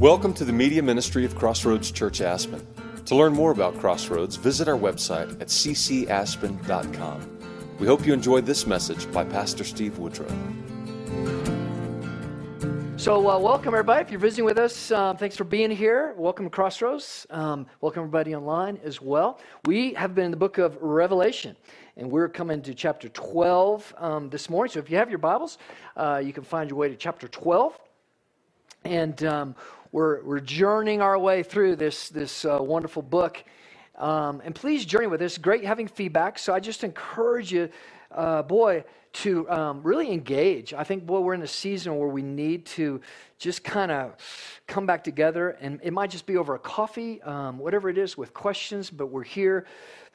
Welcome to the media ministry of Crossroads Church Aspen. To learn more about Crossroads, visit our website at ccaspen.com. We hope you enjoyed this message by Pastor Steve Woodrow. So, uh, welcome everybody. If you're visiting with us, um, thanks for being here. Welcome to Crossroads. Um, welcome everybody online as well. We have been in the book of Revelation, and we're coming to chapter 12 um, this morning. So, if you have your Bibles, uh, you can find your way to chapter 12. And um, we're, we're journeying our way through this, this uh, wonderful book. Um, and please journey with us. Great having feedback. So I just encourage you, uh, boy, to um, really engage. I think, boy, we're in a season where we need to just kind of come back together. And it might just be over a coffee, um, whatever it is, with questions, but we're here.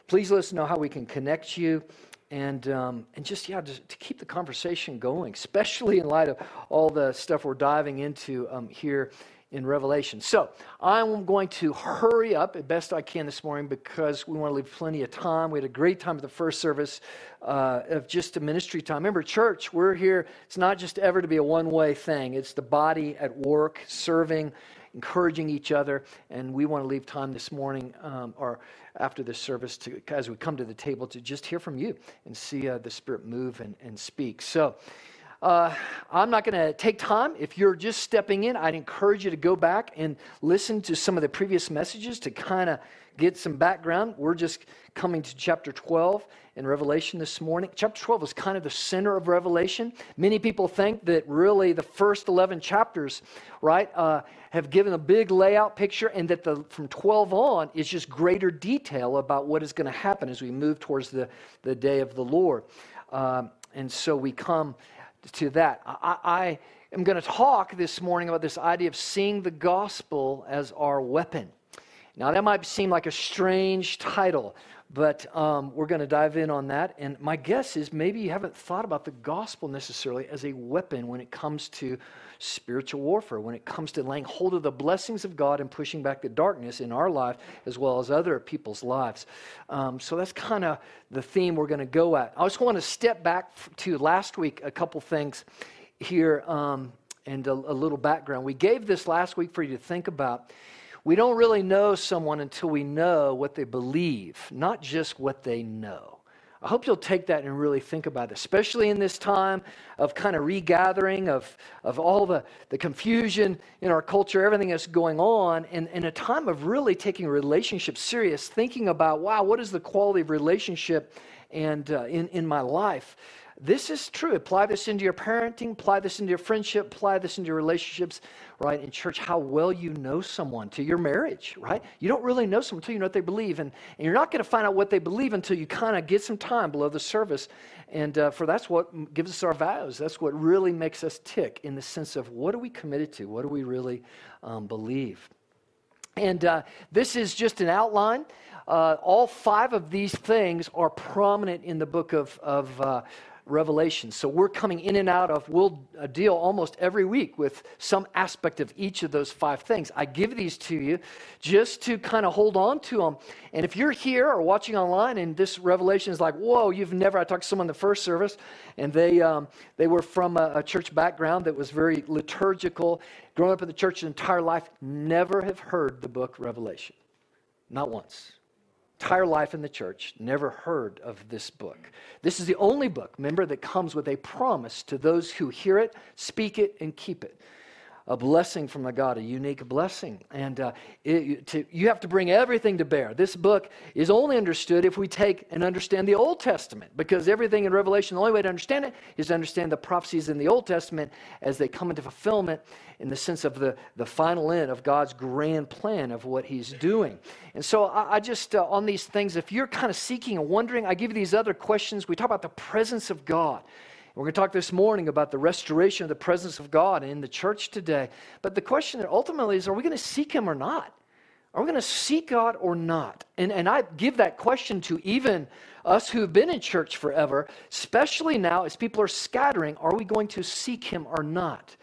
Please let us know how we can connect you and um, and just yeah, to, to, keep the conversation going, especially in light of all the stuff we're diving into um, here in Revelation. So I'm going to hurry up as best I can this morning because we want to leave plenty of time. We had a great time at the first service uh, of just a ministry time. Remember, church, we're here. It's not just ever to be a one way thing. It's the body at work, serving, encouraging each other, and we want to leave time this morning um, or after this service to, as we come to the table to just hear from you and see uh, the Spirit move and, and speak. So. Uh, I'm not going to take time. If you're just stepping in, I'd encourage you to go back and listen to some of the previous messages to kind of get some background. We're just coming to chapter 12 in Revelation this morning. Chapter 12 is kind of the center of Revelation. Many people think that really the first 11 chapters, right, uh, have given a big layout picture, and that the, from 12 on is just greater detail about what is going to happen as we move towards the, the day of the Lord. Um, and so we come to that. I, I am going to talk this morning about this idea of seeing the gospel as our weapon. Now, that might seem like a strange title, but um, we're going to dive in on that. And my guess is maybe you haven't thought about the gospel necessarily as a weapon when it comes to spiritual warfare, when it comes to laying hold of the blessings of God and pushing back the darkness in our life as well as other people's lives. Um, so that's kind of the theme we're going to go at. I just want to step back to last week, a couple things here um, and a, a little background. We gave this last week for you to think about. We don't really know someone until we know what they believe, not just what they know. I hope you'll take that and really think about it, especially in this time of kind of regathering of, of all the, the confusion in our culture, everything that's going on, and in a time of really taking relationships serious, thinking about, wow, what is the quality of relationship and uh, in, in my life? This is true. Apply this into your parenting, apply this into your friendship, apply this into your relationships, right? In church, how well you know someone, to your marriage, right? You don't really know someone until you know what they believe. And, and you're not going to find out what they believe until you kind of get some time below the surface. And uh, for that's what gives us our vows. That's what really makes us tick in the sense of what are we committed to? What do we really um, believe? And uh, this is just an outline. Uh, all five of these things are prominent in the book of, of uh, Revelation. So we're coming in and out of, we'll uh, deal almost every week with some aspect of each of those five things. I give these to you just to kind of hold on to them. And if you're here or watching online and this revelation is like, whoa, you've never, I talked to someone in the first service and they, um, they were from a, a church background that was very liturgical, growing up in the church entire life, never have heard the book Revelation. Not once entire life in the church never heard of this book. This is the only book, remember, that comes with a promise to those who hear it, speak it, and keep it a blessing from the God, a unique blessing. And uh, it, to, you have to bring everything to bear. This book is only understood if we take and understand the Old Testament, because everything in Revelation, the only way to understand it is to understand the prophecies in the Old Testament as they come into fulfillment in the sense of the, the final end of God's grand plan of what He's doing. And so I, I just, uh, on these things, if you're kind of seeking and wondering, I give you these other questions. We talk about the presence of God. We're going to talk this morning about the restoration of the presence of God in the church today. But the question ultimately is are we going to seek Him or not? Are we going to seek God or not? And, and I give that question to even us who have been in church forever, especially now as people are scattering. Are we going to seek Him or not?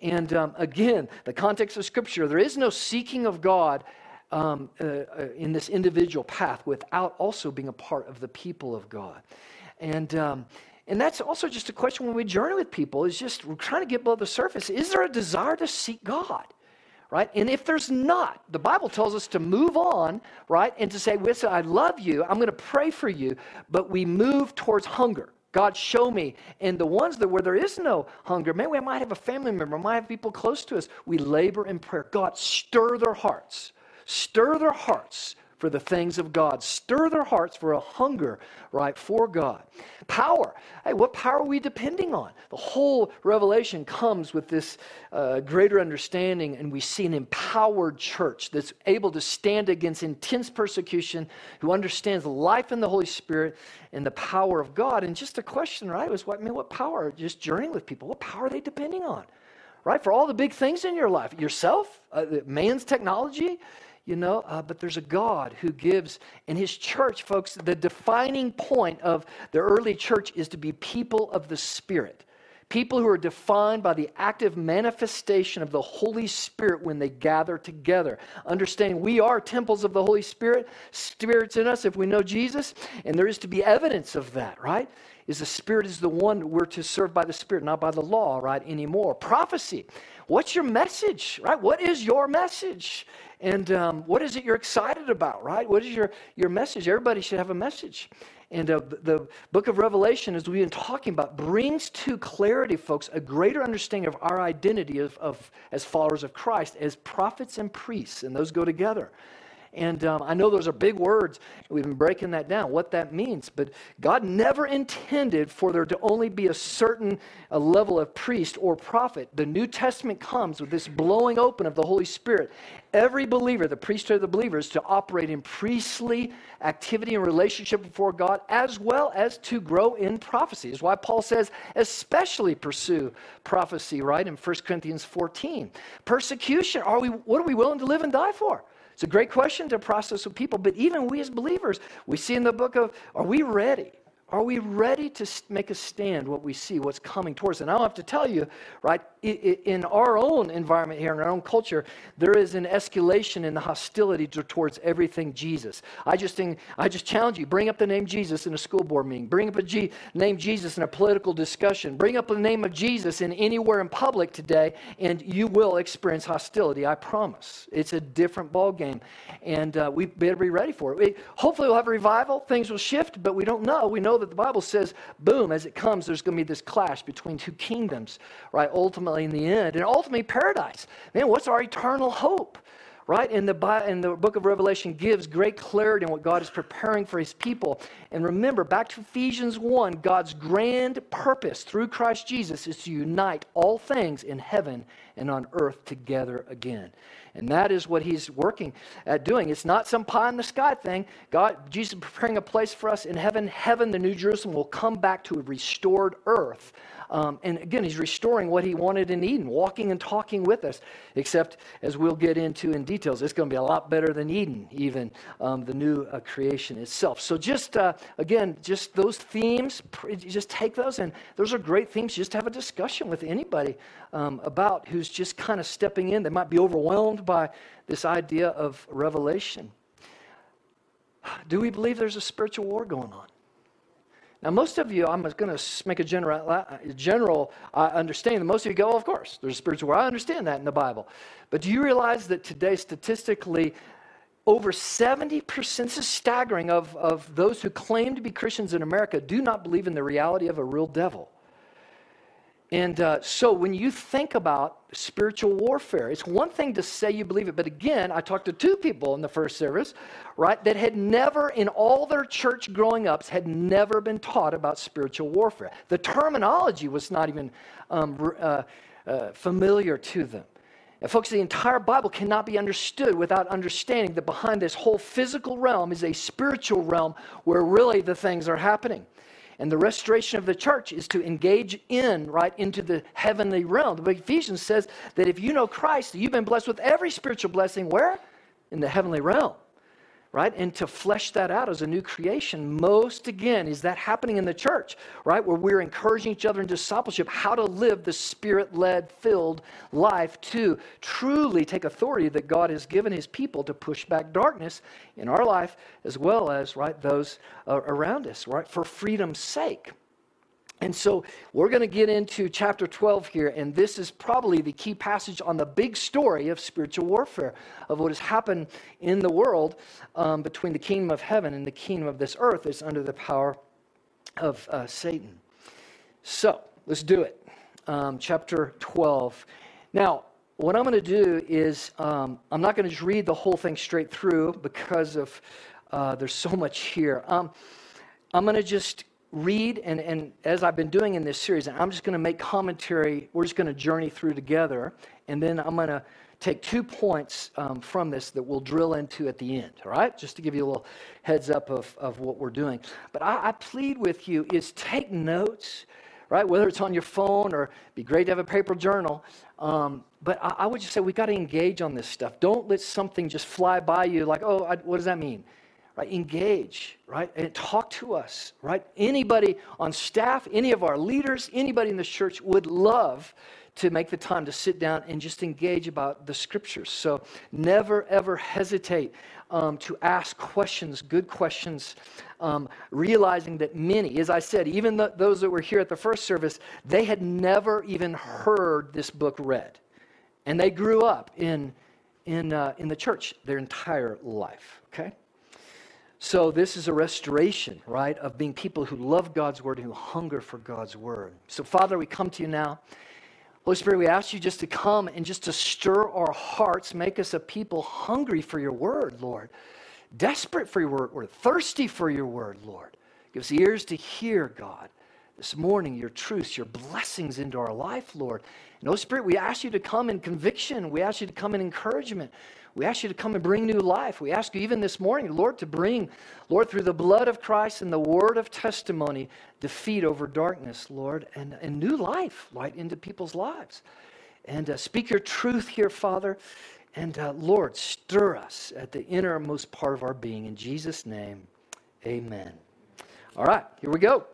And um, again, the context of Scripture, there is no seeking of God um, uh, uh, in this individual path without also being a part of the people of God. And um, and that's also just a question when we journey with people is just we're trying to get below the surface. Is there a desire to seek God? right? And if there's not, the Bible tells us to move on, right? And to say, listen, I love you, I'm going to pray for you, but we move towards hunger. God, show me. And the ones that where there is no hunger, maybe we might have a family member, might have people close to us. We labor in prayer. God, stir their hearts. Stir their hearts for the things of God. Stir their hearts for a hunger, right, for God. Power. Hey, what power are we depending on? The whole revelation comes with this uh, greater understanding, and we see an empowered church that's able to stand against intense persecution, who understands life in the Holy Spirit and the power of God. And just a question, right, was what, I mean, what power? Just journeying with people, what power are they depending on? Right, for all the big things in your life, yourself, uh, man's technology, you know, uh, but there's a God who gives. In his church, folks, the defining point of the early church is to be people of the Spirit. People who are defined by the active manifestation of the Holy Spirit when they gather together. Understanding we are temples of the Holy Spirit, Spirit's in us if we know Jesus, and there is to be evidence of that, right? Is the Spirit is the one we're to serve by the Spirit, not by the law, right, anymore. Prophecy. What's your message, right? What is your message? And um, what is it you're excited about, right? What is your, your message? Everybody should have a message. And uh, the book of Revelation, as we've been talking about, brings to clarity, folks, a greater understanding of our identity of, of, as followers of Christ, as prophets and priests, and those go together. And um, I know those are big words. We've been breaking that down, what that means. But God never intended for there to only be a certain a level of priest or prophet. The New Testament comes with this blowing open of the Holy Spirit. Every believer, the priesthood of the believers, to operate in priestly activity and relationship before God, as well as to grow in prophecy. Is why Paul says, especially pursue prophecy, right, in 1 Corinthians 14. Persecution, are we, what are we willing to live and die for? It's a great question to process with people, but even we as believers, we see in the book of, are we ready? Are we ready to make a stand what we see, what's coming towards us? And I don't have to tell you, right, in our own environment here, in our own culture, there is an escalation in the hostility towards everything Jesus. I just, think, I just challenge you bring up the name Jesus in a school board meeting, bring up a G, name Jesus in a political discussion, bring up the name of Jesus in anywhere in public today, and you will experience hostility, I promise. It's a different ballgame, and uh, we better be ready for it. We, hopefully, we'll have a revival, things will shift, but we don't know. We know that the Bible says, boom, as it comes, there's going to be this clash between two kingdoms, right? Ultimately, in the end, and ultimately, paradise. Man, what's our eternal hope? right? And the, in the book of Revelation gives great clarity on what God is preparing for his people. And remember, back to Ephesians 1, God's grand purpose through Christ Jesus is to unite all things in heaven and on earth together again. And that is what he's working at doing. It's not some pie in the sky thing. God, Jesus is preparing a place for us in heaven. Heaven, the New Jerusalem, will come back to a restored earth um, and again, he's restoring what he wanted in Eden, walking and talking with us. Except, as we'll get into in details, it's going to be a lot better than Eden, even um, the new uh, creation itself. So, just uh, again, just those themes, just take those, and those are great themes. Just have a discussion with anybody um, about who's just kind of stepping in. They might be overwhelmed by this idea of revelation. Do we believe there's a spiritual war going on? Now, most of you, I'm going to make a general, general uh, understanding. Most of you go, oh, of course, there's a spiritual war. I understand that in the Bible. But do you realize that today, statistically, over 70%, this is staggering, of, of those who claim to be Christians in America do not believe in the reality of a real devil. And uh, so when you think about spiritual warfare, it's one thing to say you believe it, but again, I talked to two people in the first service, right, that had never, in all their church growing ups, had never been taught about spiritual warfare. The terminology was not even um, uh, uh, familiar to them. And folks, the entire Bible cannot be understood without understanding that behind this whole physical realm is a spiritual realm where really the things are happening. And the restoration of the church is to engage in, right, into the heavenly realm. But Ephesians says that if you know Christ, you've been blessed with every spiritual blessing. Where? In the heavenly realm right? And to flesh that out as a new creation, most again, is that happening in the church, right? Where we're encouraging each other in discipleship, how to live the spirit led, filled life to truly take authority that God has given his people to push back darkness in our life as well as, right, those uh, around us, right? For freedom's sake. And so we're going to get into chapter 12 here, and this is probably the key passage on the big story of spiritual warfare, of what has happened in the world um, between the kingdom of heaven and the kingdom of this earth is under the power of uh, Satan. So let's do it. Um, chapter 12. Now, what I'm going to do is um, I'm not going to just read the whole thing straight through because of uh, there's so much here. Um, I'm going to just read, and, and as I've been doing in this series, I'm just going to make commentary. We're just going to journey through together, and then I'm going to take two points um, from this that we'll drill into at the end, all right? Just to give you a little heads up of, of what we're doing. But I, I plead with you is take notes, right? Whether it's on your phone or be great to have a paper journal. Um, but I, I, would just say we got to engage on this stuff. Don't let something just fly by you like, oh, I, what does that mean? Right? Engage, right? And talk to us, right? Anybody on staff, any of our leaders, anybody in the church would love to make the time to sit down and just engage about the scriptures. So never, ever hesitate um, to ask questions, good questions, um, realizing that many, as I said, even the, those that were here at the first service, they had never even heard this book read. And they grew up in, in, uh, in the church their entire life, okay? So, this is a restoration, right, of being people who love God's word and who hunger for God's word. So, Father, we come to you now. Holy Spirit, we ask you just to come and just to stir our hearts, make us a people hungry for your word, Lord, desperate for your word, or thirsty for your word, Lord. Give us ears to hear, God, this morning, your truths, your blessings into our life, Lord. And Holy Spirit, we ask you to come in conviction. We ask you to come in encouragement. We ask you to come and bring new life. We ask you even this morning, Lord, to bring, Lord, through the blood of Christ and the word of testimony, defeat over darkness, Lord, and, and new life, light into people's lives. And uh, speak your truth here, Father. And uh, Lord, stir us at the innermost part of our being. In Jesus' name, amen. All right, here we go.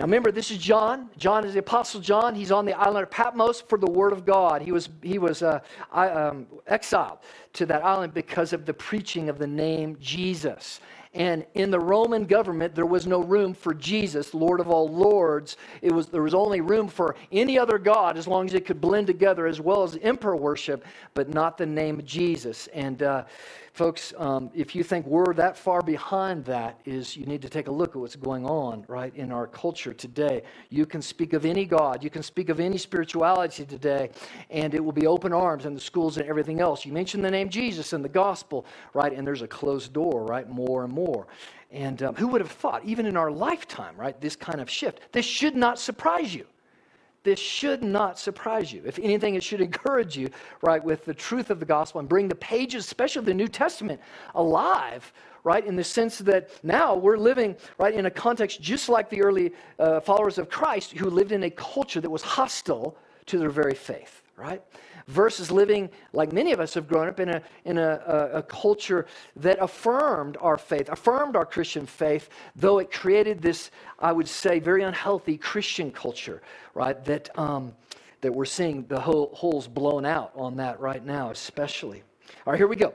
Now remember, this is John. John is the Apostle John. He's on the island of Patmos for the Word of God. He was, he was uh, um, exiled to that island because of the preaching of the name Jesus. And in the Roman government, there was no room for Jesus, Lord of all lords. It was, there was only room for any other God as long as it could blend together, as well as emperor worship, but not the name of Jesus. And uh, folks, um, if you think we're that far behind that, is you need to take a look at what's going on right in our culture today. You can speak of any God, you can speak of any spirituality today, and it will be open arms in the schools and everything else. You mention the name Jesus in the gospel, right, and there's a closed door, right, more and more. And um, who would have thought, even in our lifetime, right, this kind of shift? This should not surprise you this should not surprise you. If anything, it should encourage you, right, with the truth of the gospel and bring the pages, especially the New Testament, alive, right, in the sense that now we're living, right, in a context just like the early uh, followers of Christ who lived in a culture that was hostile to their very faith, right? Versus living like many of us have grown up in a, in a, a, a, culture that affirmed our faith, affirmed our Christian faith, though it created this, I would say, very unhealthy Christian culture, right? That, um, that we're seeing the whole, holes blown out on that right now, especially. All right, here we go.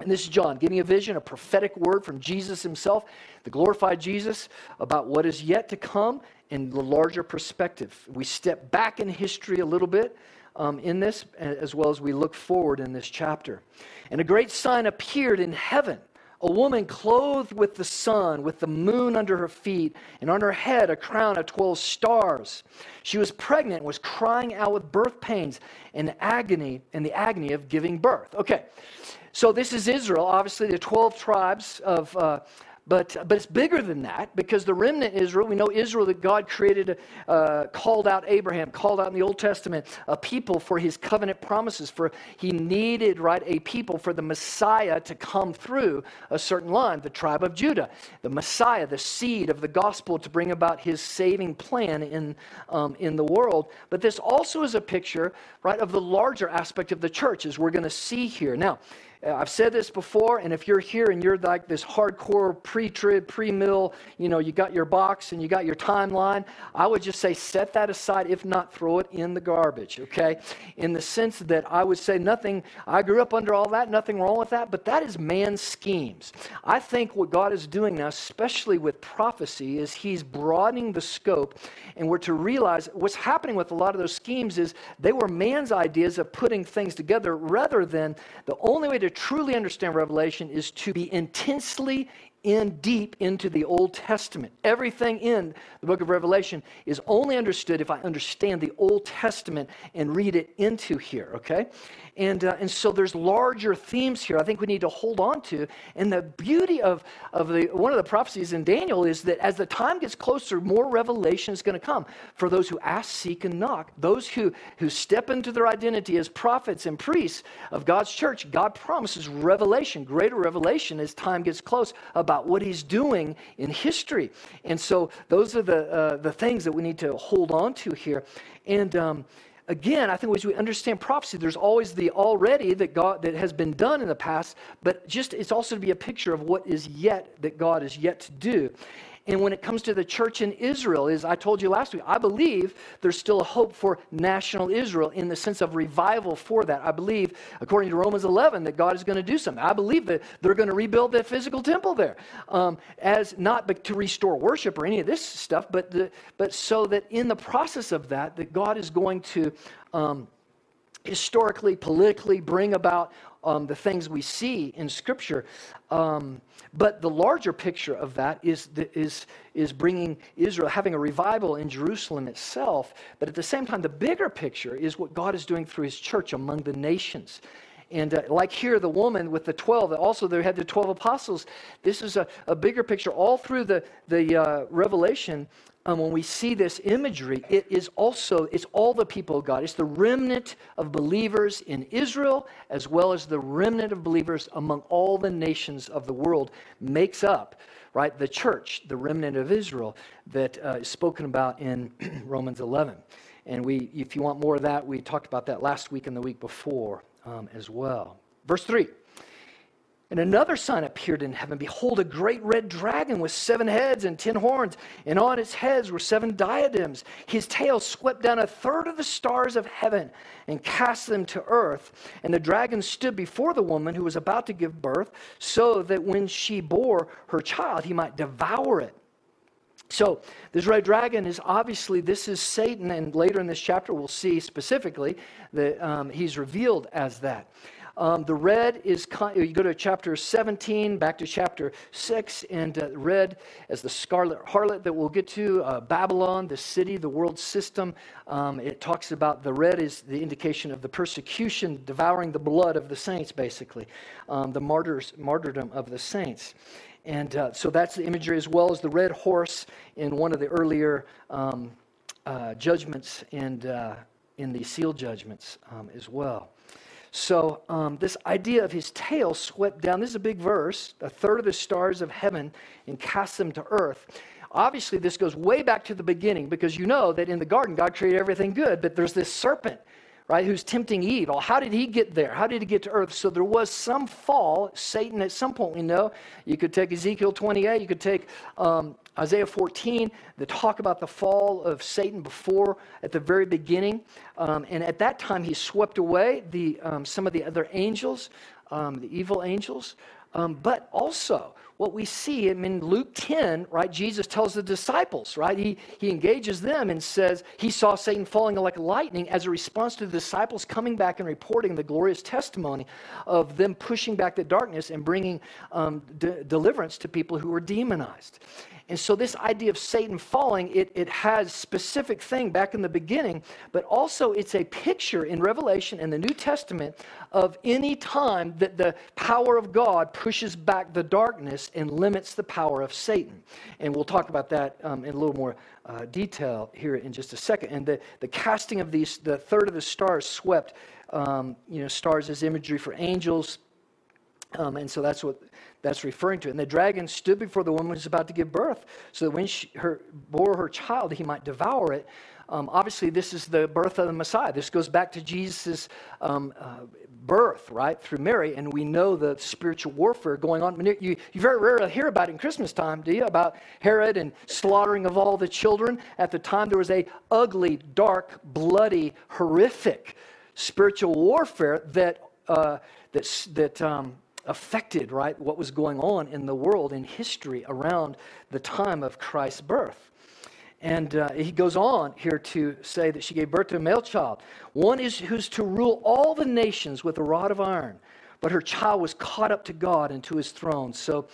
And this is John giving a vision, a prophetic word from Jesus himself, the glorified Jesus, about what is yet to come in the larger perspective. We step back in history a little bit um, in this, as well as we look forward in this chapter. And a great sign appeared in heaven a woman clothed with the sun, with the moon under her feet, and on her head a crown of 12 stars. She was pregnant and was crying out with birth pains and agony, and the agony of giving birth. Okay, so this is Israel, obviously, the 12 tribes of. Uh, but, but it's bigger than that because the remnant Israel, we know Israel that God created, uh, called out Abraham, called out in the Old Testament a people for his covenant promises. For he needed, right, a people for the Messiah to come through a certain line, the tribe of Judah. The Messiah, the seed of the gospel to bring about his saving plan in, um, in the world. But this also is a picture, right, of the larger aspect of the church, as we're going to see here. Now, Uh, I've said this before, and if you're here and you're like this hardcore pre-trib, pre-mill, you know, you got your box and you got your timeline, I would just say set that aside. If not, throw it in the garbage. Okay, in the sense that I would say nothing. I grew up under all that, nothing wrong with that, but that is man's schemes. I think what God is doing now, especially with prophecy, is He's broadening the scope, and we're to realize what's happening with a lot of those schemes is they were man's ideas of putting things together rather than the only way to truly understand Revelation is to be intensely in deep into the Old Testament. Everything in the book of Revelation is only understood if I understand the Old Testament and read it into here, okay? And, uh, and so there's larger themes here I think we need to hold on to. And the beauty of, of the, one of the prophecies in Daniel is that as the time gets closer, more revelation is going to come for those who ask, seek, and knock. Those who, who step into their identity as prophets and priests of God's church, God promises revelation, greater revelation as time gets close about what he's doing in history. And so those are the, uh, the things that we need to hold on to here. And um, again, I think as we understand prophecy, there's always the already that God that has been done in the past, but just it's also to be a picture of what is yet that God is yet to do. And when it comes to the church in Israel, as I told you last week, I believe there's still a hope for national Israel in the sense of revival for that. I believe, according to Romans 11, that God is going to do something. I believe that they're going to rebuild the physical temple there, um, as not to restore worship or any of this stuff, but the, but so that in the process of that, that God is going to. Um, historically, politically bring about um, the things we see in Scripture. Um, but the larger picture of that is, is, is bringing Israel, having a revival in Jerusalem itself. But at the same time, the bigger picture is what God is doing through his church among the nations. And uh, like here, the woman with the 12, also they had the 12 apostles. This is a, a bigger picture. All through the, the uh, Revelation, um, when we see this imagery, it is also, it's all the people of God. It's the remnant of believers in Israel, as well as the remnant of believers among all the nations of the world, makes up, right, the church, the remnant of Israel that uh, is spoken about in Romans 11. And we, if you want more of that, we talked about that last week and the week before um, as well. Verse 3. And another sign appeared in heaven. Behold, a great red dragon with seven heads and ten horns, and on its heads were seven diadems. His tail swept down a third of the stars of heaven and cast them to earth. And the dragon stood before the woman who was about to give birth, so that when she bore her child, he might devour it. So, this red dragon is obviously, this is Satan, and later in this chapter we'll see specifically that um, he's revealed as that. Um, the red is, you go to chapter 17, back to chapter 6, and uh, red as the scarlet harlot that we'll get to, uh, Babylon, the city, the world system. Um, it talks about the red is the indication of the persecution, devouring the blood of the saints, basically, um, the martyrs, martyrdom of the saints. And uh, so that's the imagery as well as the red horse in one of the earlier um, uh, judgments and uh, in the seal judgments um, as well. So, um, this idea of his tail swept down, this is a big verse, a third of the stars of heaven and cast them to earth. Obviously, this goes way back to the beginning because you know that in the garden, God created everything good, but there's this serpent right, who's tempting Eve. Well, how did he get there? How did he get to earth? So there was some fall. Satan, at some point, we know. You could take Ezekiel 28, you could take um, Isaiah 14, the talk about the fall of Satan before, at the very beginning. Um, and at that time, he swept away the, um, some of the other angels, um, the evil angels. Um, but also, what we see in Luke 10, right, Jesus tells the disciples, right, he, he engages them and says he saw Satan falling like lightning as a response to the disciples coming back and reporting the glorious testimony of them pushing back the darkness and bringing um, de- deliverance to people who were demonized. And so this idea of Satan falling, it, it has specific thing back in the beginning, but also it's a picture in Revelation and the New Testament of any time that the power of God pushes back the darkness and limits the power of Satan. And we'll talk about that um, in a little more uh, detail here in just a second. And the, the casting of these, the third of the stars swept, um, you know, stars as imagery for angels. Um, and so that's what that's referring to. And the dragon stood before the woman who was about to give birth, so that when she her, bore her child, he might devour it. um, obviously, this is the birth of the Messiah. This goes back to Jesus' um, uh, birth, right, through Mary, and we know the spiritual warfare going on. You, you very rarely hear about it in Christmas time, do you? About Herod and slaughtering of all the children. At the time, there was a ugly, dark, bloody, horrific spiritual warfare that uh, that that um, affected right what was going on in the world in history around the time of Christ's birth. And uh, he goes on here to say that she gave birth to a male child. One is who's to rule all the nations with a rod of iron. But her child was caught up to God and to his throne. So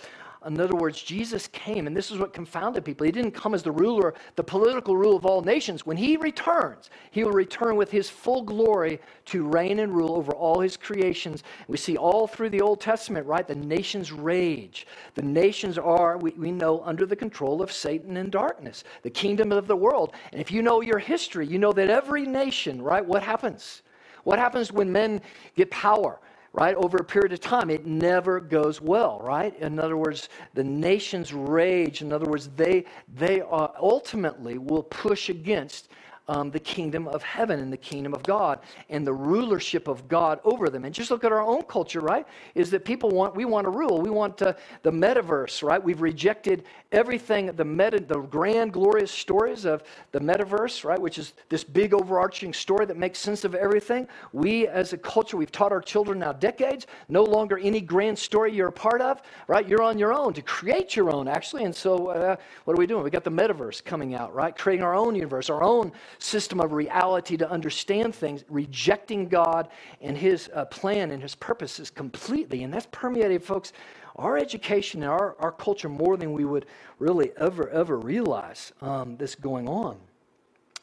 in other words, Jesus came, and this is what confounded people. He didn't come as the ruler, the political rule of all nations. When he returns, he will return with his full glory to reign and rule over all his creations. We see all through the Old Testament, right? The nations rage. The nations are, we, we know, under the control of Satan and darkness, the kingdom of the world. And if you know your history, you know that every nation, right, what happens? What happens when men get power? Right, over a period of time, it never goes well, right? In other words, the nations rage. In other words, they, they uh, ultimately will push against um, the kingdom of heaven and the kingdom of God and the rulership of God over them. And just look at our own culture, right? Is that people want, we want to rule. We want uh, the metaverse, right? We've rejected everything, the, meta, the grand, glorious stories of the metaverse, right? Which is this big overarching story that makes sense of everything. We as a culture, we've taught our children now decades, no longer any grand story you're a part of, right? You're on your own to create your own, actually. And so, uh, what are we doing? We got the metaverse coming out, right? Creating our own universe, our own system of reality to understand things, rejecting God and His uh, plan and His purposes completely. And that's permeated, folks, our education and our, our culture more than we would really ever, ever realize um, this going on.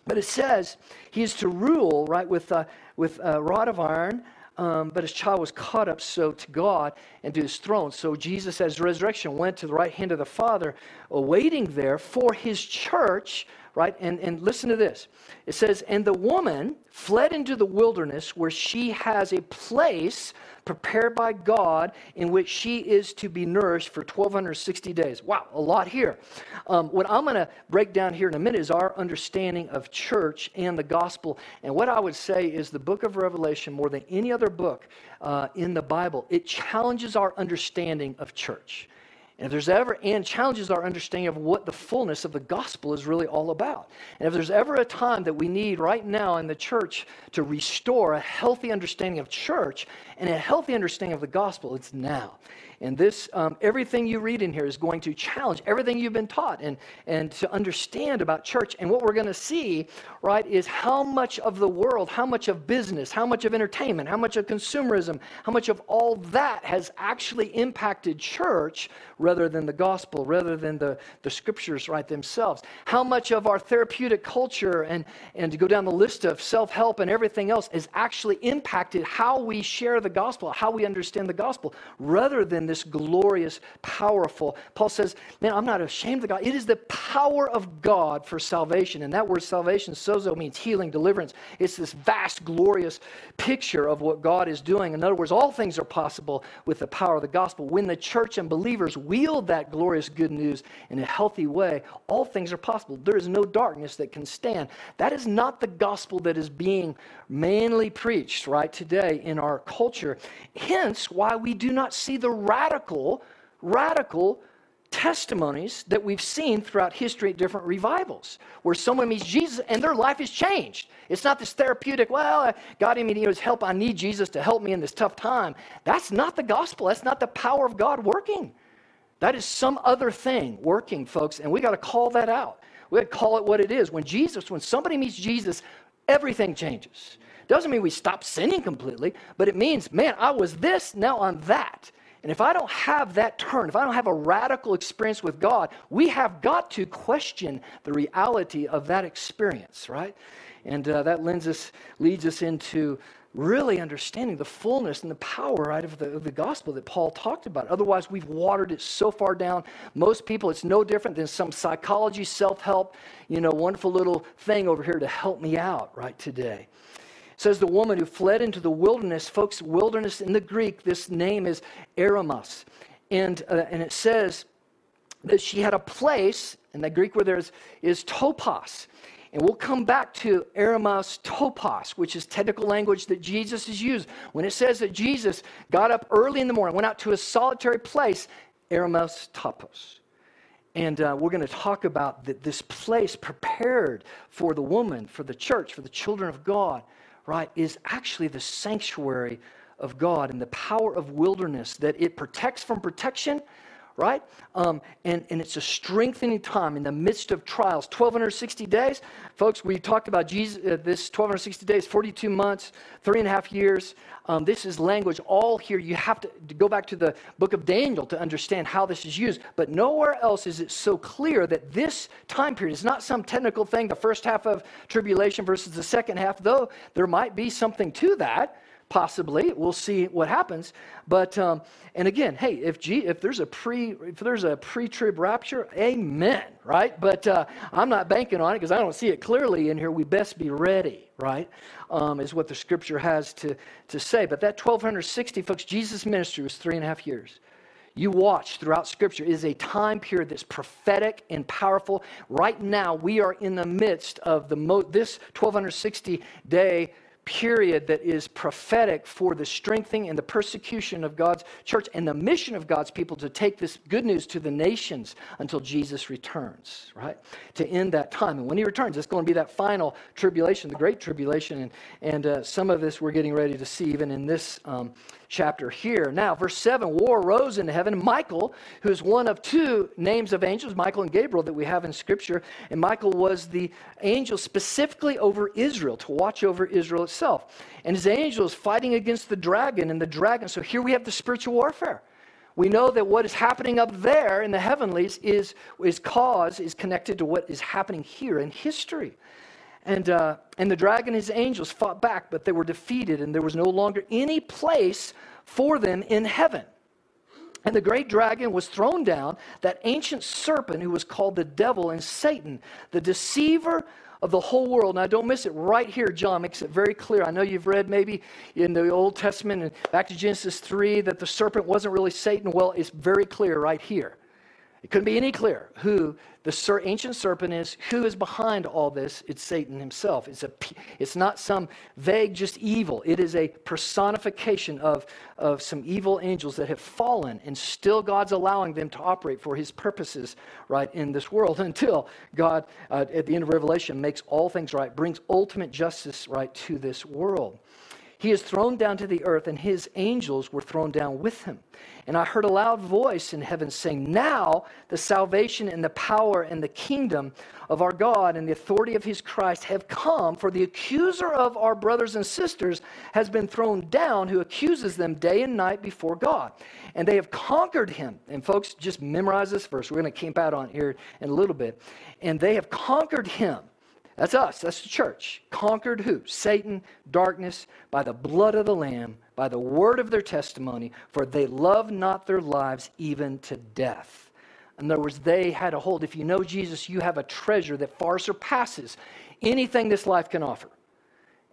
But it says he is to rule, right, with, uh, with a rod of iron. Um, but his child was caught up so to God and to his throne. So Jesus, as resurrection, went to the right hand of the Father, awaiting there for his church, right? And, and listen to this. It says, And the woman fled into the wilderness where she has a place prepared by God in which she is to be nourished for 1,260 days. Wow, a lot here. Um, what I'm going to break down here in a minute is our understanding of church and the gospel. And what I would say is the book of Revelation, more than any other book uh, in the Bible, it challenges our understanding of church. And if there's ever, and challenges our understanding of what the fullness of the gospel is really all about. And if there's ever a time that we need right now in the church to restore a healthy understanding of church and a healthy understanding of the gospel, it's now. And this, um, everything you read in here is going to challenge everything you've been taught and, and to understand about church. And what we're going to see, right, is how much of the world, how much of business, how much of entertainment, how much of consumerism, how much of all that has actually impacted church rather than the gospel, rather than the, the scriptures, right, themselves. How much of our therapeutic culture and, and to go down the list of self help and everything else has actually impacted how we share the gospel, how we understand the gospel, rather than this glorious, powerful. Paul says, Man, I'm not ashamed of God. It is the power of God for salvation. And that word salvation, sozo, means healing, deliverance. It's this vast, glorious picture of what God is doing. In other words, all things are possible with the power of the gospel. When the church and believers wield that glorious good news in a healthy way, all things are possible. There is no darkness that can stand. That is not the gospel that is being mainly preached, right, today in our culture. Hence, why we do not see the radical, radical testimonies that we've seen throughout history at different revivals where someone meets Jesus and their life is changed. It's not this therapeutic, well, I got him, he needs help. I need Jesus to help me in this tough time. That's not the gospel. That's not the power of God working. That is some other thing working, folks, and we got to call that out. We got to call it what it is. When Jesus, when somebody meets Jesus, everything changes. Doesn't mean we stop sinning completely, but it means, man, I was this, now I'm that. And if I don't have that turn, if I don't have a radical experience with God, we have got to question the reality of that experience, right? And uh, that lends us, leads us into really understanding the fullness and the power right, of, the, of the gospel that Paul talked about. Otherwise, we've watered it so far down. Most people, it's no different than some psychology, self help, you know, wonderful little thing over here to help me out right today says the woman who fled into the wilderness. Folks, wilderness in the Greek, this name is Eremos. And, uh, and it says that she had a place, and the Greek word there is, is topos. And we'll come back to eremos topos, which is technical language that Jesus has used. When it says that Jesus got up early in the morning, went out to a solitary place, eremos topos. And uh, we're going to talk about the, this place prepared for the woman, for the church, for the children of God, right, is actually the sanctuary of God and the power of wilderness that it protects from protection right? Um, and, and it's a strengthening time in the midst of trials. 1,260 days. Folks, we talked about Jesus, uh, this 1,260 days, 42 months, three and a half years. Um, this is language all here. You have to, to go back to the book of Daniel to understand how this is used. But nowhere else is it so clear that this time period is not some technical thing, the first half of tribulation versus the second half, though there might be something to that possibly. We'll see what happens. But um, and again hey if G, if there's a pre if there's a pre-trib rapture amen right? But uh, i'm not banking on it because i don't see it clearly in here. We best be ready right? Um, is what the scripture has to to say. But that 1260 folks jesus ministry was three and a half years. You watch throughout scripture. Is a time period that's prophetic and powerful. Right now we are in the midst of the mo- this 1260 day period that is prophetic for the strengthening and the persecution of God's church and the mission of God's people to take this good news to the nations until Jesus returns, right? To end that time. And when he returns, it's going to be that final tribulation, the great tribulation. And, and uh, some of this we're getting ready to see even in this um, chapter here. Now, verse 7 War rose into heaven. Michael, who is one of two names of angels, Michael and Gabriel, that we have in Scripture, and Michael was the angel specifically over Israel, to watch over Israel And his angel is fighting against the dragon, and the dragon. So here we have the spiritual warfare. We know that what is happening up there in the heavenlies is, is cause, is connected to what is happening here in history. And, uh, and the dragon and his angels fought back, but they were defeated, and there was no longer any place for them in heaven. And the great dragon was thrown down, that ancient serpent who was called the devil and Satan, the deceiver of the whole world. Now, don't miss it right here. John makes it very clear. I know you've read maybe in the Old Testament and back to Genesis 3 that the serpent wasn't really Satan. Well, it's very clear right here. It couldn't be any clearer who the ancient serpent is, who is behind all this. It's Satan himself. It's, a, it's not some vague, just evil. It is a personification of, of some evil angels that have fallen, and still God's allowing them to operate for his purposes right in this world until God, uh, at the end of Revelation, makes all things right, brings ultimate justice right to this world. He is thrown down to the earth, and his angels were thrown down with him. And I heard a loud voice in heaven saying, Now the salvation and the power and the kingdom of our God and the authority of his Christ have come, for the accuser of our brothers and sisters has been thrown down, who accuses them day and night before God. And they have conquered him. And folks, just memorize this verse. We're going to camp out on here in a little bit. And they have conquered him that's us. That's the church. Conquered who? Satan, darkness, by the blood of the Lamb, by the word of their testimony, for they love not their lives even to death. In other words, they had a hold. If you know Jesus, you have a treasure that far surpasses anything this life can offer.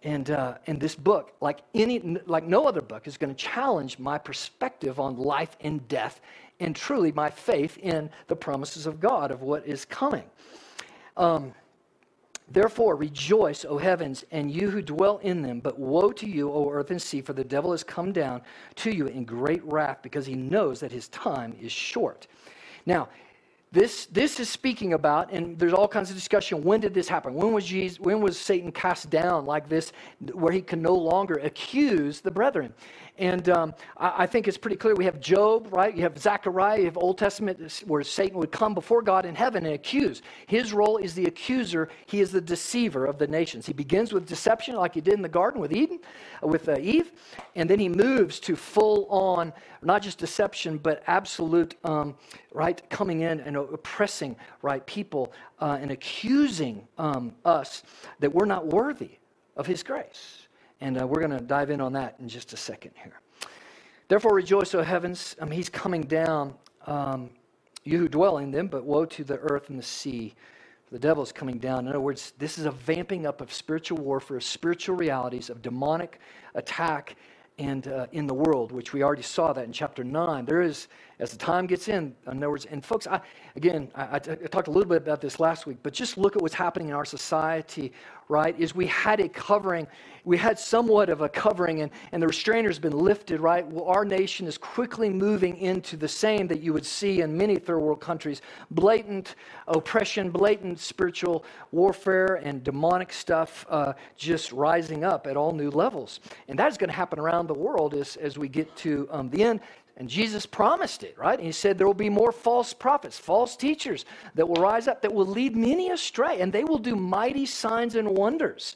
And, uh, and this book, like, any, like no other book, is going to challenge my perspective on life and death and truly my faith in the promises of God of what is coming. Um, Therefore, rejoice, O heavens, and you who dwell in them. But woe to you, O earth and sea, for the devil has come down to you in great wrath, because he knows that his time is short. Now, this, this is speaking about, and there's all kinds of discussion. When did this happen? When was Jesus, when was Satan cast down like this, where he can no longer accuse the brethren? And um, I, I, think it's pretty clear. We have Job, right? You have Zechariah, you have Old Testament where Satan would come before God in heaven and accuse. His role is the accuser, he is the deceiver of the nations. He begins with deception, like he did in the garden with Eden, with uh, Eve, and then he moves to full on, not just deception, but absolute, um, right, coming in and oppressing, right, people uh, and accusing um, us that we're not worthy of his grace. And uh, we're going to dive in on that in just a second here. Therefore, rejoice, O heavens. Um, he's coming down, um, you who dwell in them, but woe to the earth and the sea. The devil is coming down. In other words, this is a vamping up of spiritual warfare, spiritual realities, of demonic attack and uh, in the world, which we already saw that in chapter 9. There is, as the time gets in, in other words, and folks, I, again, I, I, t- I talked a little bit about this last week, but just look at what's happening in our society, right? Is we had a covering, we had somewhat of a covering, and, and the restrainer has been lifted, right? Well, our nation is quickly moving into the same that you would see in many third world countries blatant oppression, blatant spiritual warfare, and demonic stuff uh, just rising up at all new levels. And that is going to happen around around the world as, as we get to um, the end. And Jesus promised it, right? He said there will be more false prophets, false teachers that will rise up, that will lead many astray, and they will do mighty signs and wonders,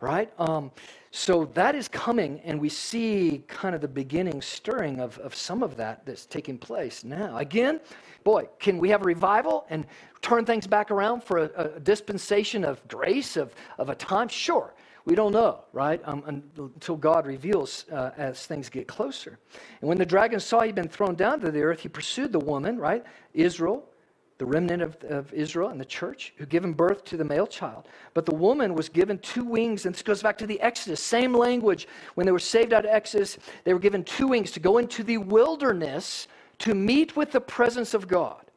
right? Um, so that is coming, and we see kind of the beginning stirring of, of some of that that's taking place now. Again, boy, can we have a revival and turn things back around for a, a dispensation of grace, of, of a time? Sure. We don't know, right? Um, until God reveals uh, as things get closer. And when the dragon saw he'd been thrown down to the earth, he pursued the woman, right? Israel, the remnant of, of Israel and the church, who given birth to the male child. But the woman was given two wings, and this goes back to the Exodus, same language. When they were saved out of Exodus, they were given two wings to go into the wilderness to meet with the presence of God.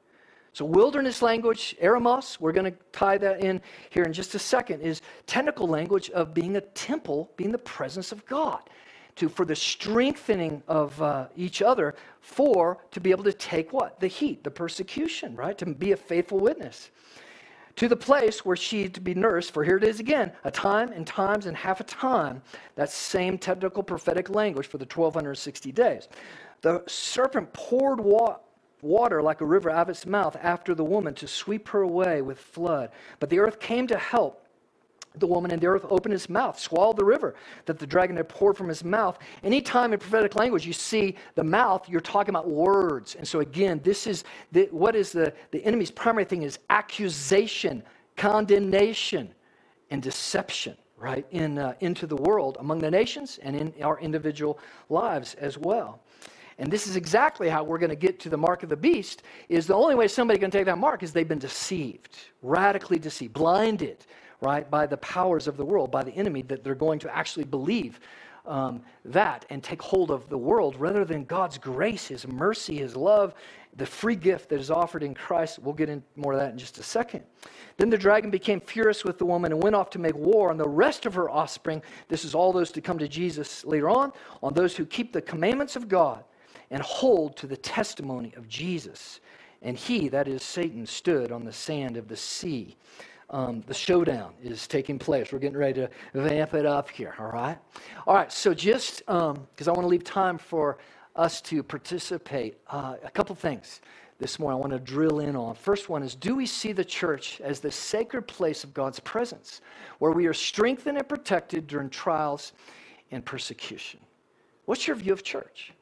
So, wilderness language, eremos, we're going to tie that in here in just a second, is technical language of being a temple, being the presence of God, to, for the strengthening of uh, each other, for to be able to take what? The heat, the persecution, right? To be a faithful witness. To the place where she to be nursed, for here it is again, a time and times and half a time, that same technical prophetic language for the 1260 days. The serpent poured water water like a river out of its mouth after the woman to sweep her away with flood. But the earth came to help the woman, and the earth opened its mouth, swallowed the river that the dragon had poured from his mouth. Anytime in prophetic language you see the mouth, you're talking about words. And so, again, this is the, what is the, the enemy's primary thing is accusation, condemnation, and deception right in, uh, into the world among the nations and in our individual lives as well and this is exactly how we're going to get to the mark of the beast is the only way somebody can take that mark is they've been deceived radically deceived blinded right by the powers of the world by the enemy that they're going to actually believe um, that and take hold of the world. Rather than god's grace his mercy his love the free gift that is offered in christ we'll get into more of that in just a second. Then the dragon became furious with the woman and went off to make war on the rest of her offspring. This is all those to come to jesus later on on those who keep the commandments of god and hold to the testimony of Jesus. And he, that is Satan, stood on the sand of the sea. Um, the showdown is taking place. We're getting ready to vamp it up here, all right? All right, so just because um, I want to leave time for us to participate, uh, a couple things this morning I want to drill in on. First one is Do we see the church as the sacred place of God's presence, where we are strengthened and protected during trials and persecution? What's your view of church?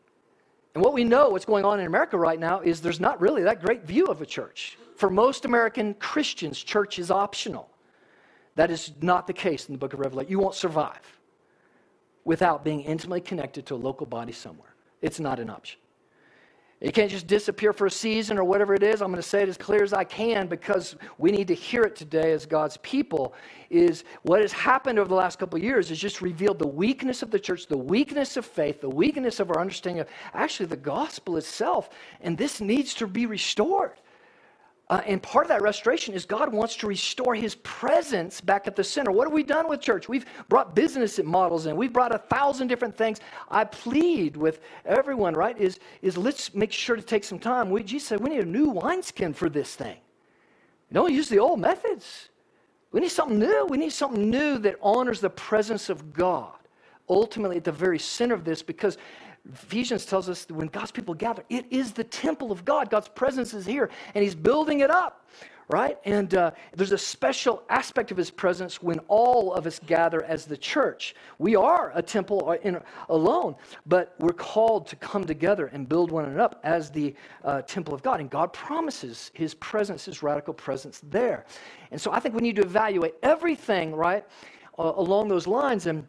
And what we know, what's going on in America right now, is there's not really that great view of a church. For most American Christians, church is optional. That is not the case in the book of Revelation. You won't survive without being intimately connected to a local body somewhere. It's not an option. You can't just disappear for a season or whatever it is. I'm going to say it as clear as I can because we need to hear it today as God's people. Is what has happened over the last couple of years has just revealed the weakness of the church, the weakness of faith, the weakness of our understanding of actually the gospel itself. And this needs to be restored. Uh, and part of that restoration is God wants to restore his presence back at the center. What have we done with church? We've brought business models in. We've brought a thousand different things. I plead with everyone, right, is, is let's make sure to take some time. We, Jesus said we need a new wineskin for this thing. Don't use the old methods. We need something new. We need something new that honors the presence of God ultimately at the very center of this because Ephesians tells us that when God's people gather, it is the temple of God. God's presence is here, and He's building it up, right? And uh, there's a special aspect of His presence when all of us gather as the church. We are a temple uh, in, alone, but we're called to come together and build one another up as the uh, temple of God. And God promises His presence, His radical presence there. And so I think we need to evaluate everything, right, uh, along those lines. And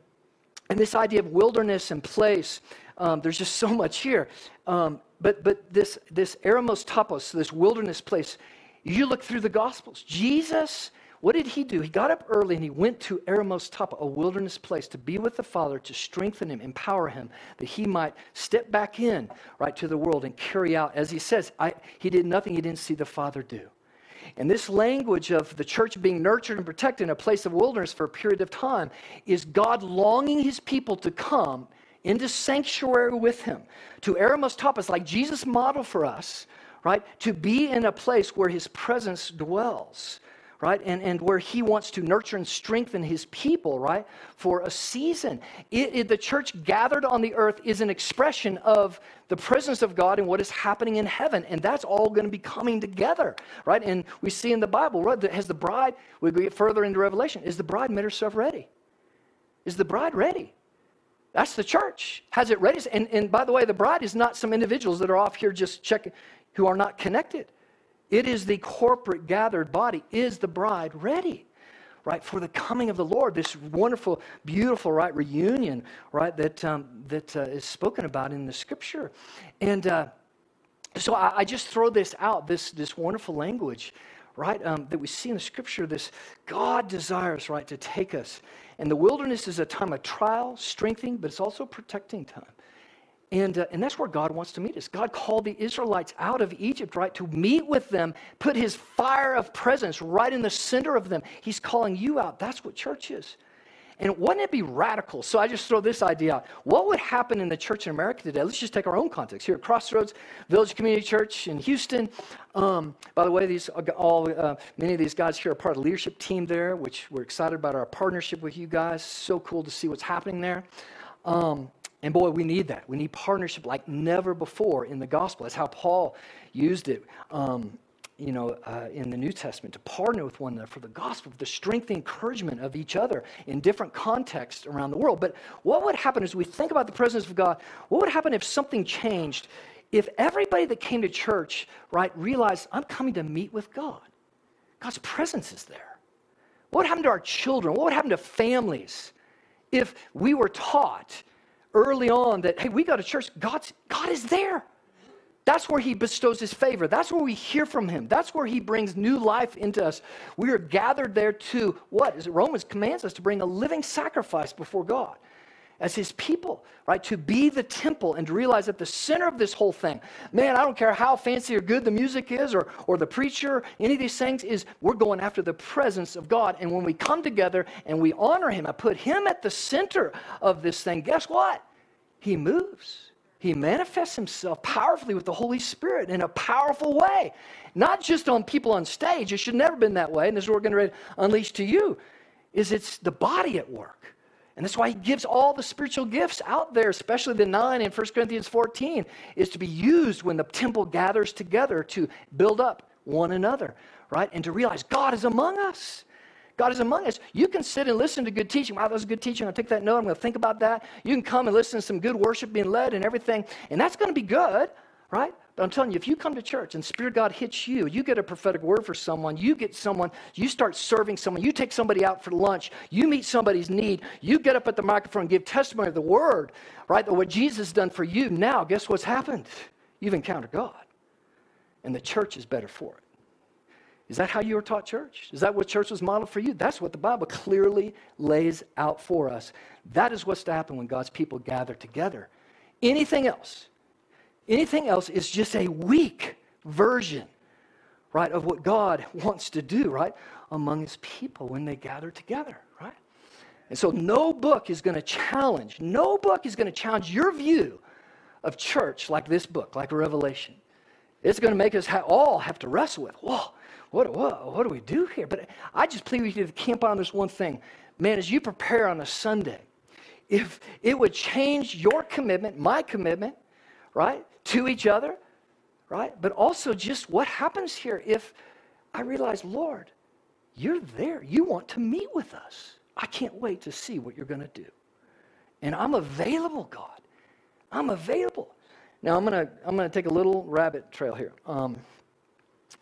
and this idea of wilderness and place um, there's just so much here. Um, but but this, this eremos topos, this wilderness place, you look through the Gospels. Jesus what did he do? He got up early and he went to eremos topos, a wilderness place, to be with the Father, to strengthen him, empower him, that he might step back in, right, to the world and carry out, as he says, I, he did nothing he didn't see the Father do. And this language of the church being nurtured and protected in a place of wilderness for a period of time is God longing his people to come into sanctuary with him. To eremos topos, like Jesus model for us, right? To be in a place where his presence dwells right? And, and where he wants to nurture and strengthen his people, right? For a season. It, it, the church gathered on the earth is an expression of the presence of God and what is happening in heaven. And that's all going to be coming together, right? And we see in the Bible, right? Has the bride, we get further into Revelation, is the bride made herself ready? Is the bride ready? That's the church. Has it ready? And, and by the way, the bride is not some individuals that are off here just checking who are not connected. It is the corporate gathered body. Is the bride ready? Right, for the coming of the Lord, this wonderful, beautiful, right, reunion, right, that, um, that uh, is spoken about in the scripture. And uh, so I, I, just throw this out, this, this wonderful language, right, um, that we see in the scripture, this God desires, right, to take us. And the wilderness is a time of trial, strengthening, but it's also protecting time. And, uh, and that's where God wants to meet us. God called the Israelites out of Egypt, right, to meet with them, put his fire of presence right in the center of them. He's calling you out. That's what church is. And wouldn't it be radical? So I just throw this idea out. What would happen in the church in America today? Let's just take our own context. Here at Crossroads Village Community Church in Houston. Um, by the way, these all uh, many of these guys here are part of the leadership team there, which we're excited about our partnership with you guys. So cool to see what's happening there. Um, and boy, we need that. We need partnership like never before in the gospel. That's how Paul used it, um, you know, uh, in the New Testament to partner with one another for the gospel, the strength and encouragement of each other in different contexts around the world. But what would happen as we think about the presence of God? What would happen if something changed? If everybody that came to church, right, realized I'm coming to meet with God, God's presence is there. What would happen to our children? What would happen to families if we were taught? early on that, hey, we go to church, God's, God is there. That's where he bestows his favor. That's where we hear from him. That's where he brings new life into us. We are gathered there to what? Is it Romans commands us to bring a living sacrifice before God as his people, right? To be the temple and to realize at the center of this whole thing, man, I don't care how fancy or good the music is or, or the preacher, any of these things, is we're going after the presence of God. And when we come together and we honor him, I put him at the center of this thing, guess what? He moves. He manifests himself powerfully with the Holy Spirit in a powerful way. Not just on people on stage. It should never been that way. And this is what we're going to unleash to you, is it's the body at work and that's why he gives all the spiritual gifts out there, especially the nine in 1 Corinthians 14, is to be used when the temple gathers together to build up one another, right? And to realize God is among us. God is among us. You can sit and listen to good teaching. Wow, that was good teaching. I'll take that note. I'm going to think about that. You can come and listen to some good worship being led and everything. And that's going to be good, right? But I'm telling you, if you come to church and Spirit God hits you, you get a prophetic word for someone, you get someone, you start serving someone, you take somebody out for lunch, you meet somebody's need, you get up at the microphone and give testimony of the word, right? That what Jesus has done for you. Now, guess what's happened? You've encountered God. And the church is better for it. Is that how you were taught church? Is that what church was modeled for you? That's what the Bible clearly lays out for us. That is what's to happen when God's people gather together. Anything else Anything else is just a weak version, right, of what God wants to do, right, among his people when they gather together, right? And so no book is going to challenge, no book is going to challenge your view of church like this book, like Revelation. It's going to make us all have to wrestle with, whoa, what, what, what do we do here? But I just plead with you to camp on this one thing. Man, as you prepare on a Sunday, if it would change your commitment, my commitment, right, to each other, right? But also just what happens here if I realize, Lord, you're there. You want to meet with us. I can't wait to see what you're going to do. And I'm available, God. I'm available. Now I'm gonna I'm gonna take a little rabbit trail here. Um,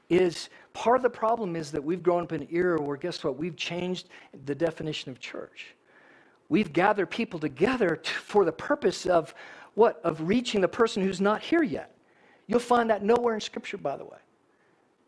is part of the problem is that we've grown up in an era where guess what? We've changed the definition of church. We've gathered people together to, for the purpose of what? Of reaching the person who's not here yet. You'll find that nowhere in Scripture, by the way.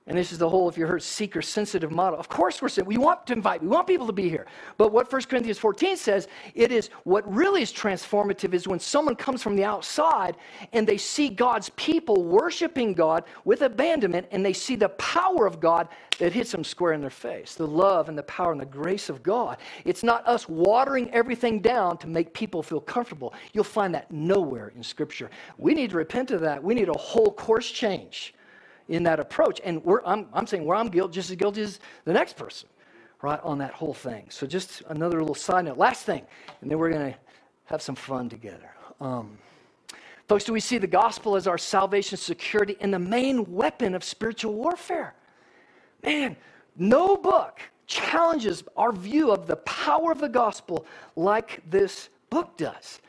And this is the whole, if you heard, seeker sensitive model. Of course, we're saying we want to invite, we want people to be here. But what 1 Corinthians 14 says, it is what really is transformative is when someone comes from the outside and they see God's people worshiping God with abandonment and they see the power of God that hits them square in their face the love and the power and the grace of God. It's not us watering everything down to make people feel comfortable. You'll find that nowhere in Scripture. We need to repent of that. We need a whole course change in that approach. And I'm, I'm saying where I'm guilty, just as guilty as the next person, right, on that whole thing. So just another little side note. Last thing, and then we're going to have some fun together. Um, folks, do we see the gospel as our salvation security and the main weapon of spiritual warfare? Man, no book challenges our view of the power of the gospel like this book does.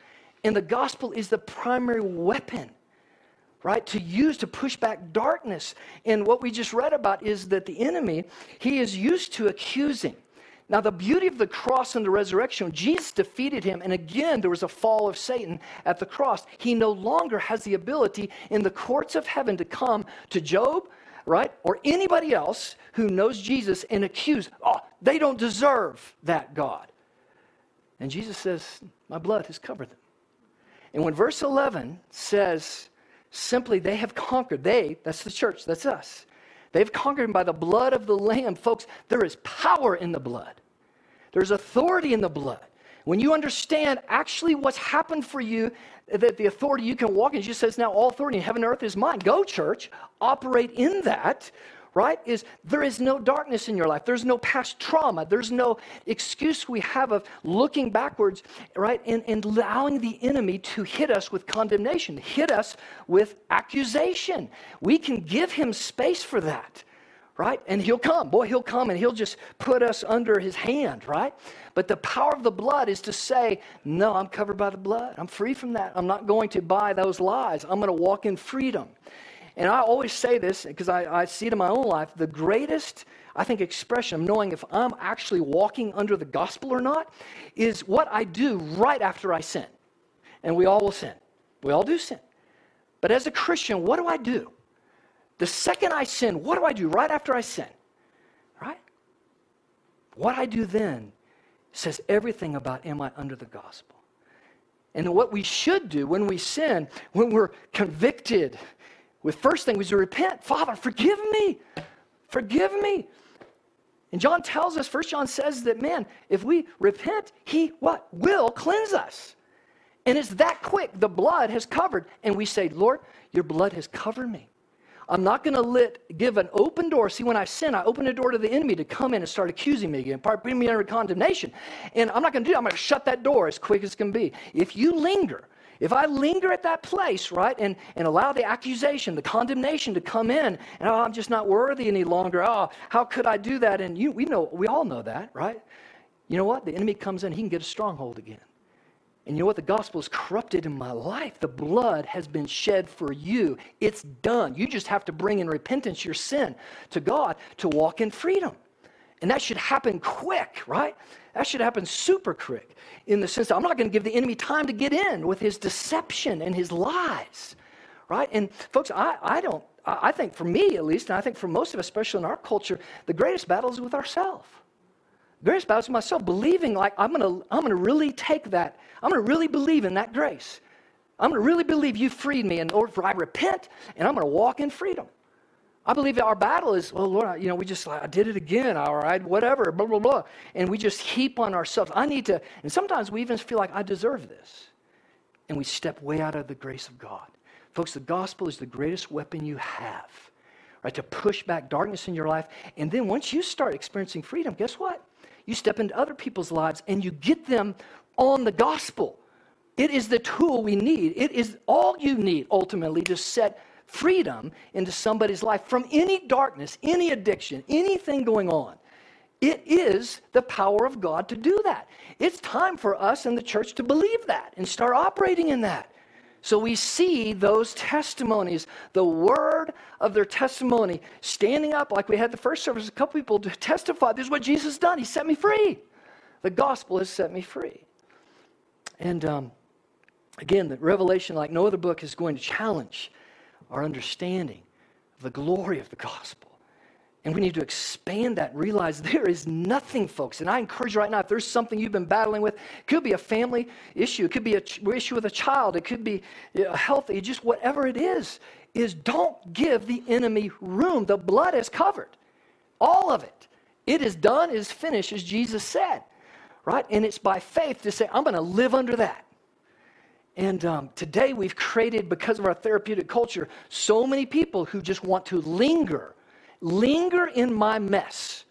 And the gospel is the primary weapon right? To use to push back darkness. And what we just read about is that the enemy, he is used to accusing. Now, the beauty of the cross and the resurrection, Jesus defeated him, and again, there was a fall of Satan at the cross. He no longer has the ability in the courts of heaven to come to Job, right, or anybody else who knows Jesus and accuse, oh, they don't deserve that God. And Jesus says, My blood has covered them. And when verse 11 says, Simply, they have conquered. They, that's the church, that's us. They've conquered by the blood of the Lamb. Folks, there is power in the blood, there's authority in the blood. When you understand actually what's happened for you, that the authority you can walk in, Jesus says, Now all authority in heaven and earth is mine. Go, church, operate in that right, is there is no darkness in your life. There's no past trauma. There's no excuse we have of looking backwards, right, and, and allowing the enemy to hit us with condemnation, hit us with accusation. We can give him space for that, right? And he'll come. Boy, he'll come and he'll just put us under his hand, right? But the power of the blood is to say, no, I'm covered by the blood. I'm free from that. I'm not going to buy those lies. I'm going to walk in freedom. And I always say this because I, I see it in my own life. The greatest, I think, expression of knowing if I'm actually walking under the gospel or not is what I do right after I sin. And we all will sin. We all do sin. But as a Christian, what do I do? The second I sin, what do I do right after I sin? Right? What I do then says everything about am I under the gospel? And what we should do when we sin, when we're convicted, with first thing was to repent. Father, forgive me. Forgive me. And John tells us, First John says that, man, if we repent, he what? Will cleanse us. And it's that quick. The blood has covered. And we say, Lord, your blood has covered me. I'm not going to let give an open door. See, when I sin, I open the door to the enemy to come in and start accusing me again, bring me under condemnation. And I'm not going to do that. I'm going to shut that door as quick as can be. If you linger, if I linger at that place, right, and, and allow the accusation, the condemnation to come in, and oh, I'm just not worthy any longer, oh, how could I do that? And you, we know, we all know that, right? You know what? The enemy comes in, he can get a stronghold again. And you know what? The gospel is corrupted in my life. The blood has been shed for you. It's done. You just have to bring in repentance your sin to God to walk in freedom. And that should happen quick, right? That should happen super quick in the sense that I'm not going to give the enemy time to get in with his deception and his lies, right? And folks, I, I don't, I think for me at least, and I think for most of us, especially in our culture, the greatest battle is with ourselves. The greatest battle is with myself, believing like I'm going to, I'm going to really take that, I'm going to really believe in that grace. I'm going to really believe you freed me order for I repent and I'm going to walk in freedom. I believe our battle is, well, Lord, you know, we just, I did it again, all right, whatever, blah, blah, blah. And we just heap on ourselves. I need to, and sometimes we even feel like I deserve this. And we step way out of the grace of God. Folks, the gospel is the greatest weapon you have, right, to push back darkness in your life. And then once you start experiencing freedom, guess what? You step into other people's lives and you get them on the gospel. It is the tool we need. It is all you need ultimately to set freedom into somebody's life from any darkness, any addiction, anything going on. It is the power of God to do that. It's time for us in the church to believe that and start operating in that. So we see those testimonies, the word of their testimony, standing up like we had the first service, a couple people to testify this is what Jesus done. He set me free. The gospel has set me free. And um, again, the Revelation, like no other book, is going to challenge our understanding of the glory of the gospel. And we need to expand that, realize there is nothing, folks. And I encourage you right now, if there's something you've been battling with, it could be a family issue, it could be an ch- issue with a child, it could be a health, just whatever it is, is don't give the enemy room. The blood is covered, all of it. It is done, it is finished, as Jesus said, right? And it's by faith to say, I'm going to live under that. And um, today we've created, because of our therapeutic culture, so many people who just want to linger linger in my mess.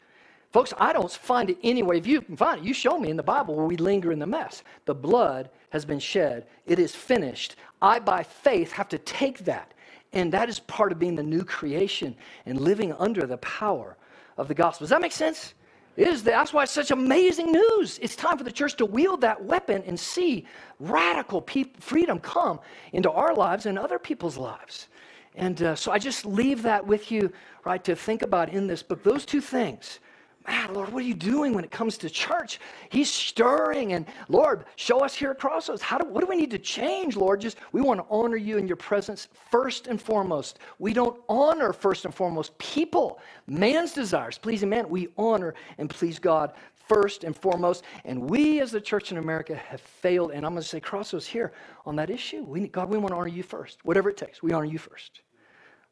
Folks, I don't find it anywhere. If you can find it, you show me in the Bible where we linger in the mess. The blood has been shed, it is finished. I, by faith, have to take that. And that is part of being the new creation and living under the power of the gospel. Does that make sense? That's why it's such amazing news. It's time for the church to wield that weapon and see radical freedom come into our lives and other people's lives. And uh, so I just leave that with you, right, to think about in this book. Those two things. Man, Lord, what are you doing when it comes to church? He's stirring, and Lord, show us here at Crossroads. How do, what do we need to change, Lord? Just we want to honor you in your presence first and foremost. We don't honor first and foremost people, man's desires, pleasing man. We honor and please God first and foremost. And we as the church in America have failed, and I'm going to say Crossroads here on that issue. We, God, we want to honor you first, whatever it takes. We honor you first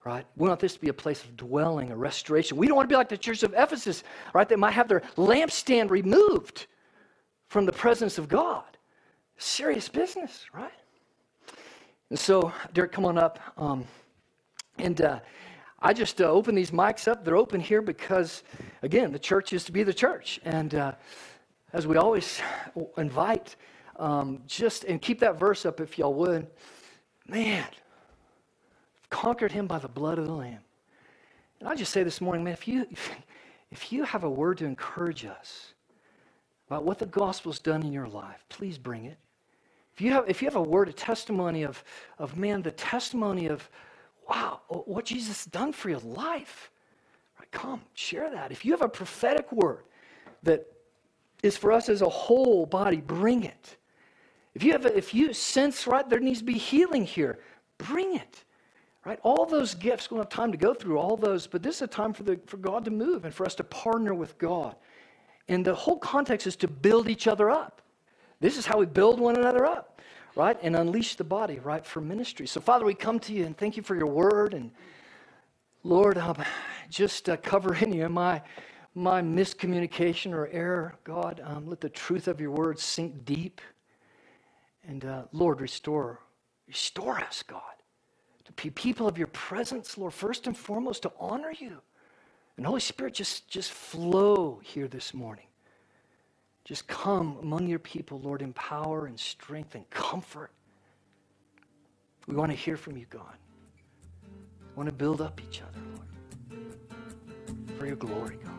right? We want this to be a place of dwelling, a restoration. We don't want to be like the church of Ephesus, right? They might have their lampstand removed from the presence of God. Serious business, right? And so, Derek, come on up. Um, and uh, I just uh, open these mics up. They're open here because, again, the church is to be the church. And uh, as we always invite, um, just and keep that verse up if y'all would. Man, conquered him by the blood of the Lamb. And I just say this morning, man, if you, if you have a word to encourage us about what the gospel's done in your life, please bring it. If you have, if you have a word, a testimony of, of, man, the testimony of, wow, what Jesus has done for your life, right, come, share that. If you have a prophetic word that is for us as a whole body, bring it. If you have, a, if you sense, right, there needs to be healing here, bring it. Right? All those gifts, we don't have time to go through all those, but this is a time for, the, for God to move and for us to partner with God. And the whole context is to build each other up. This is how we build one another up, right? And unleash the body, right, for ministry. So, Father, we come to you and thank you for your word. And Lord, um, just uh, cover any of my, my miscommunication or error, God. Um, let the truth of your word sink deep. And uh, Lord, restore, restore us, God to be people of your presence, Lord, first and foremost to honor you. And Holy Spirit, just, just flow here this morning. Just come among your people, Lord, in power and strength and comfort. We want to hear from you, God. We want to build up each other, Lord, for your glory, God.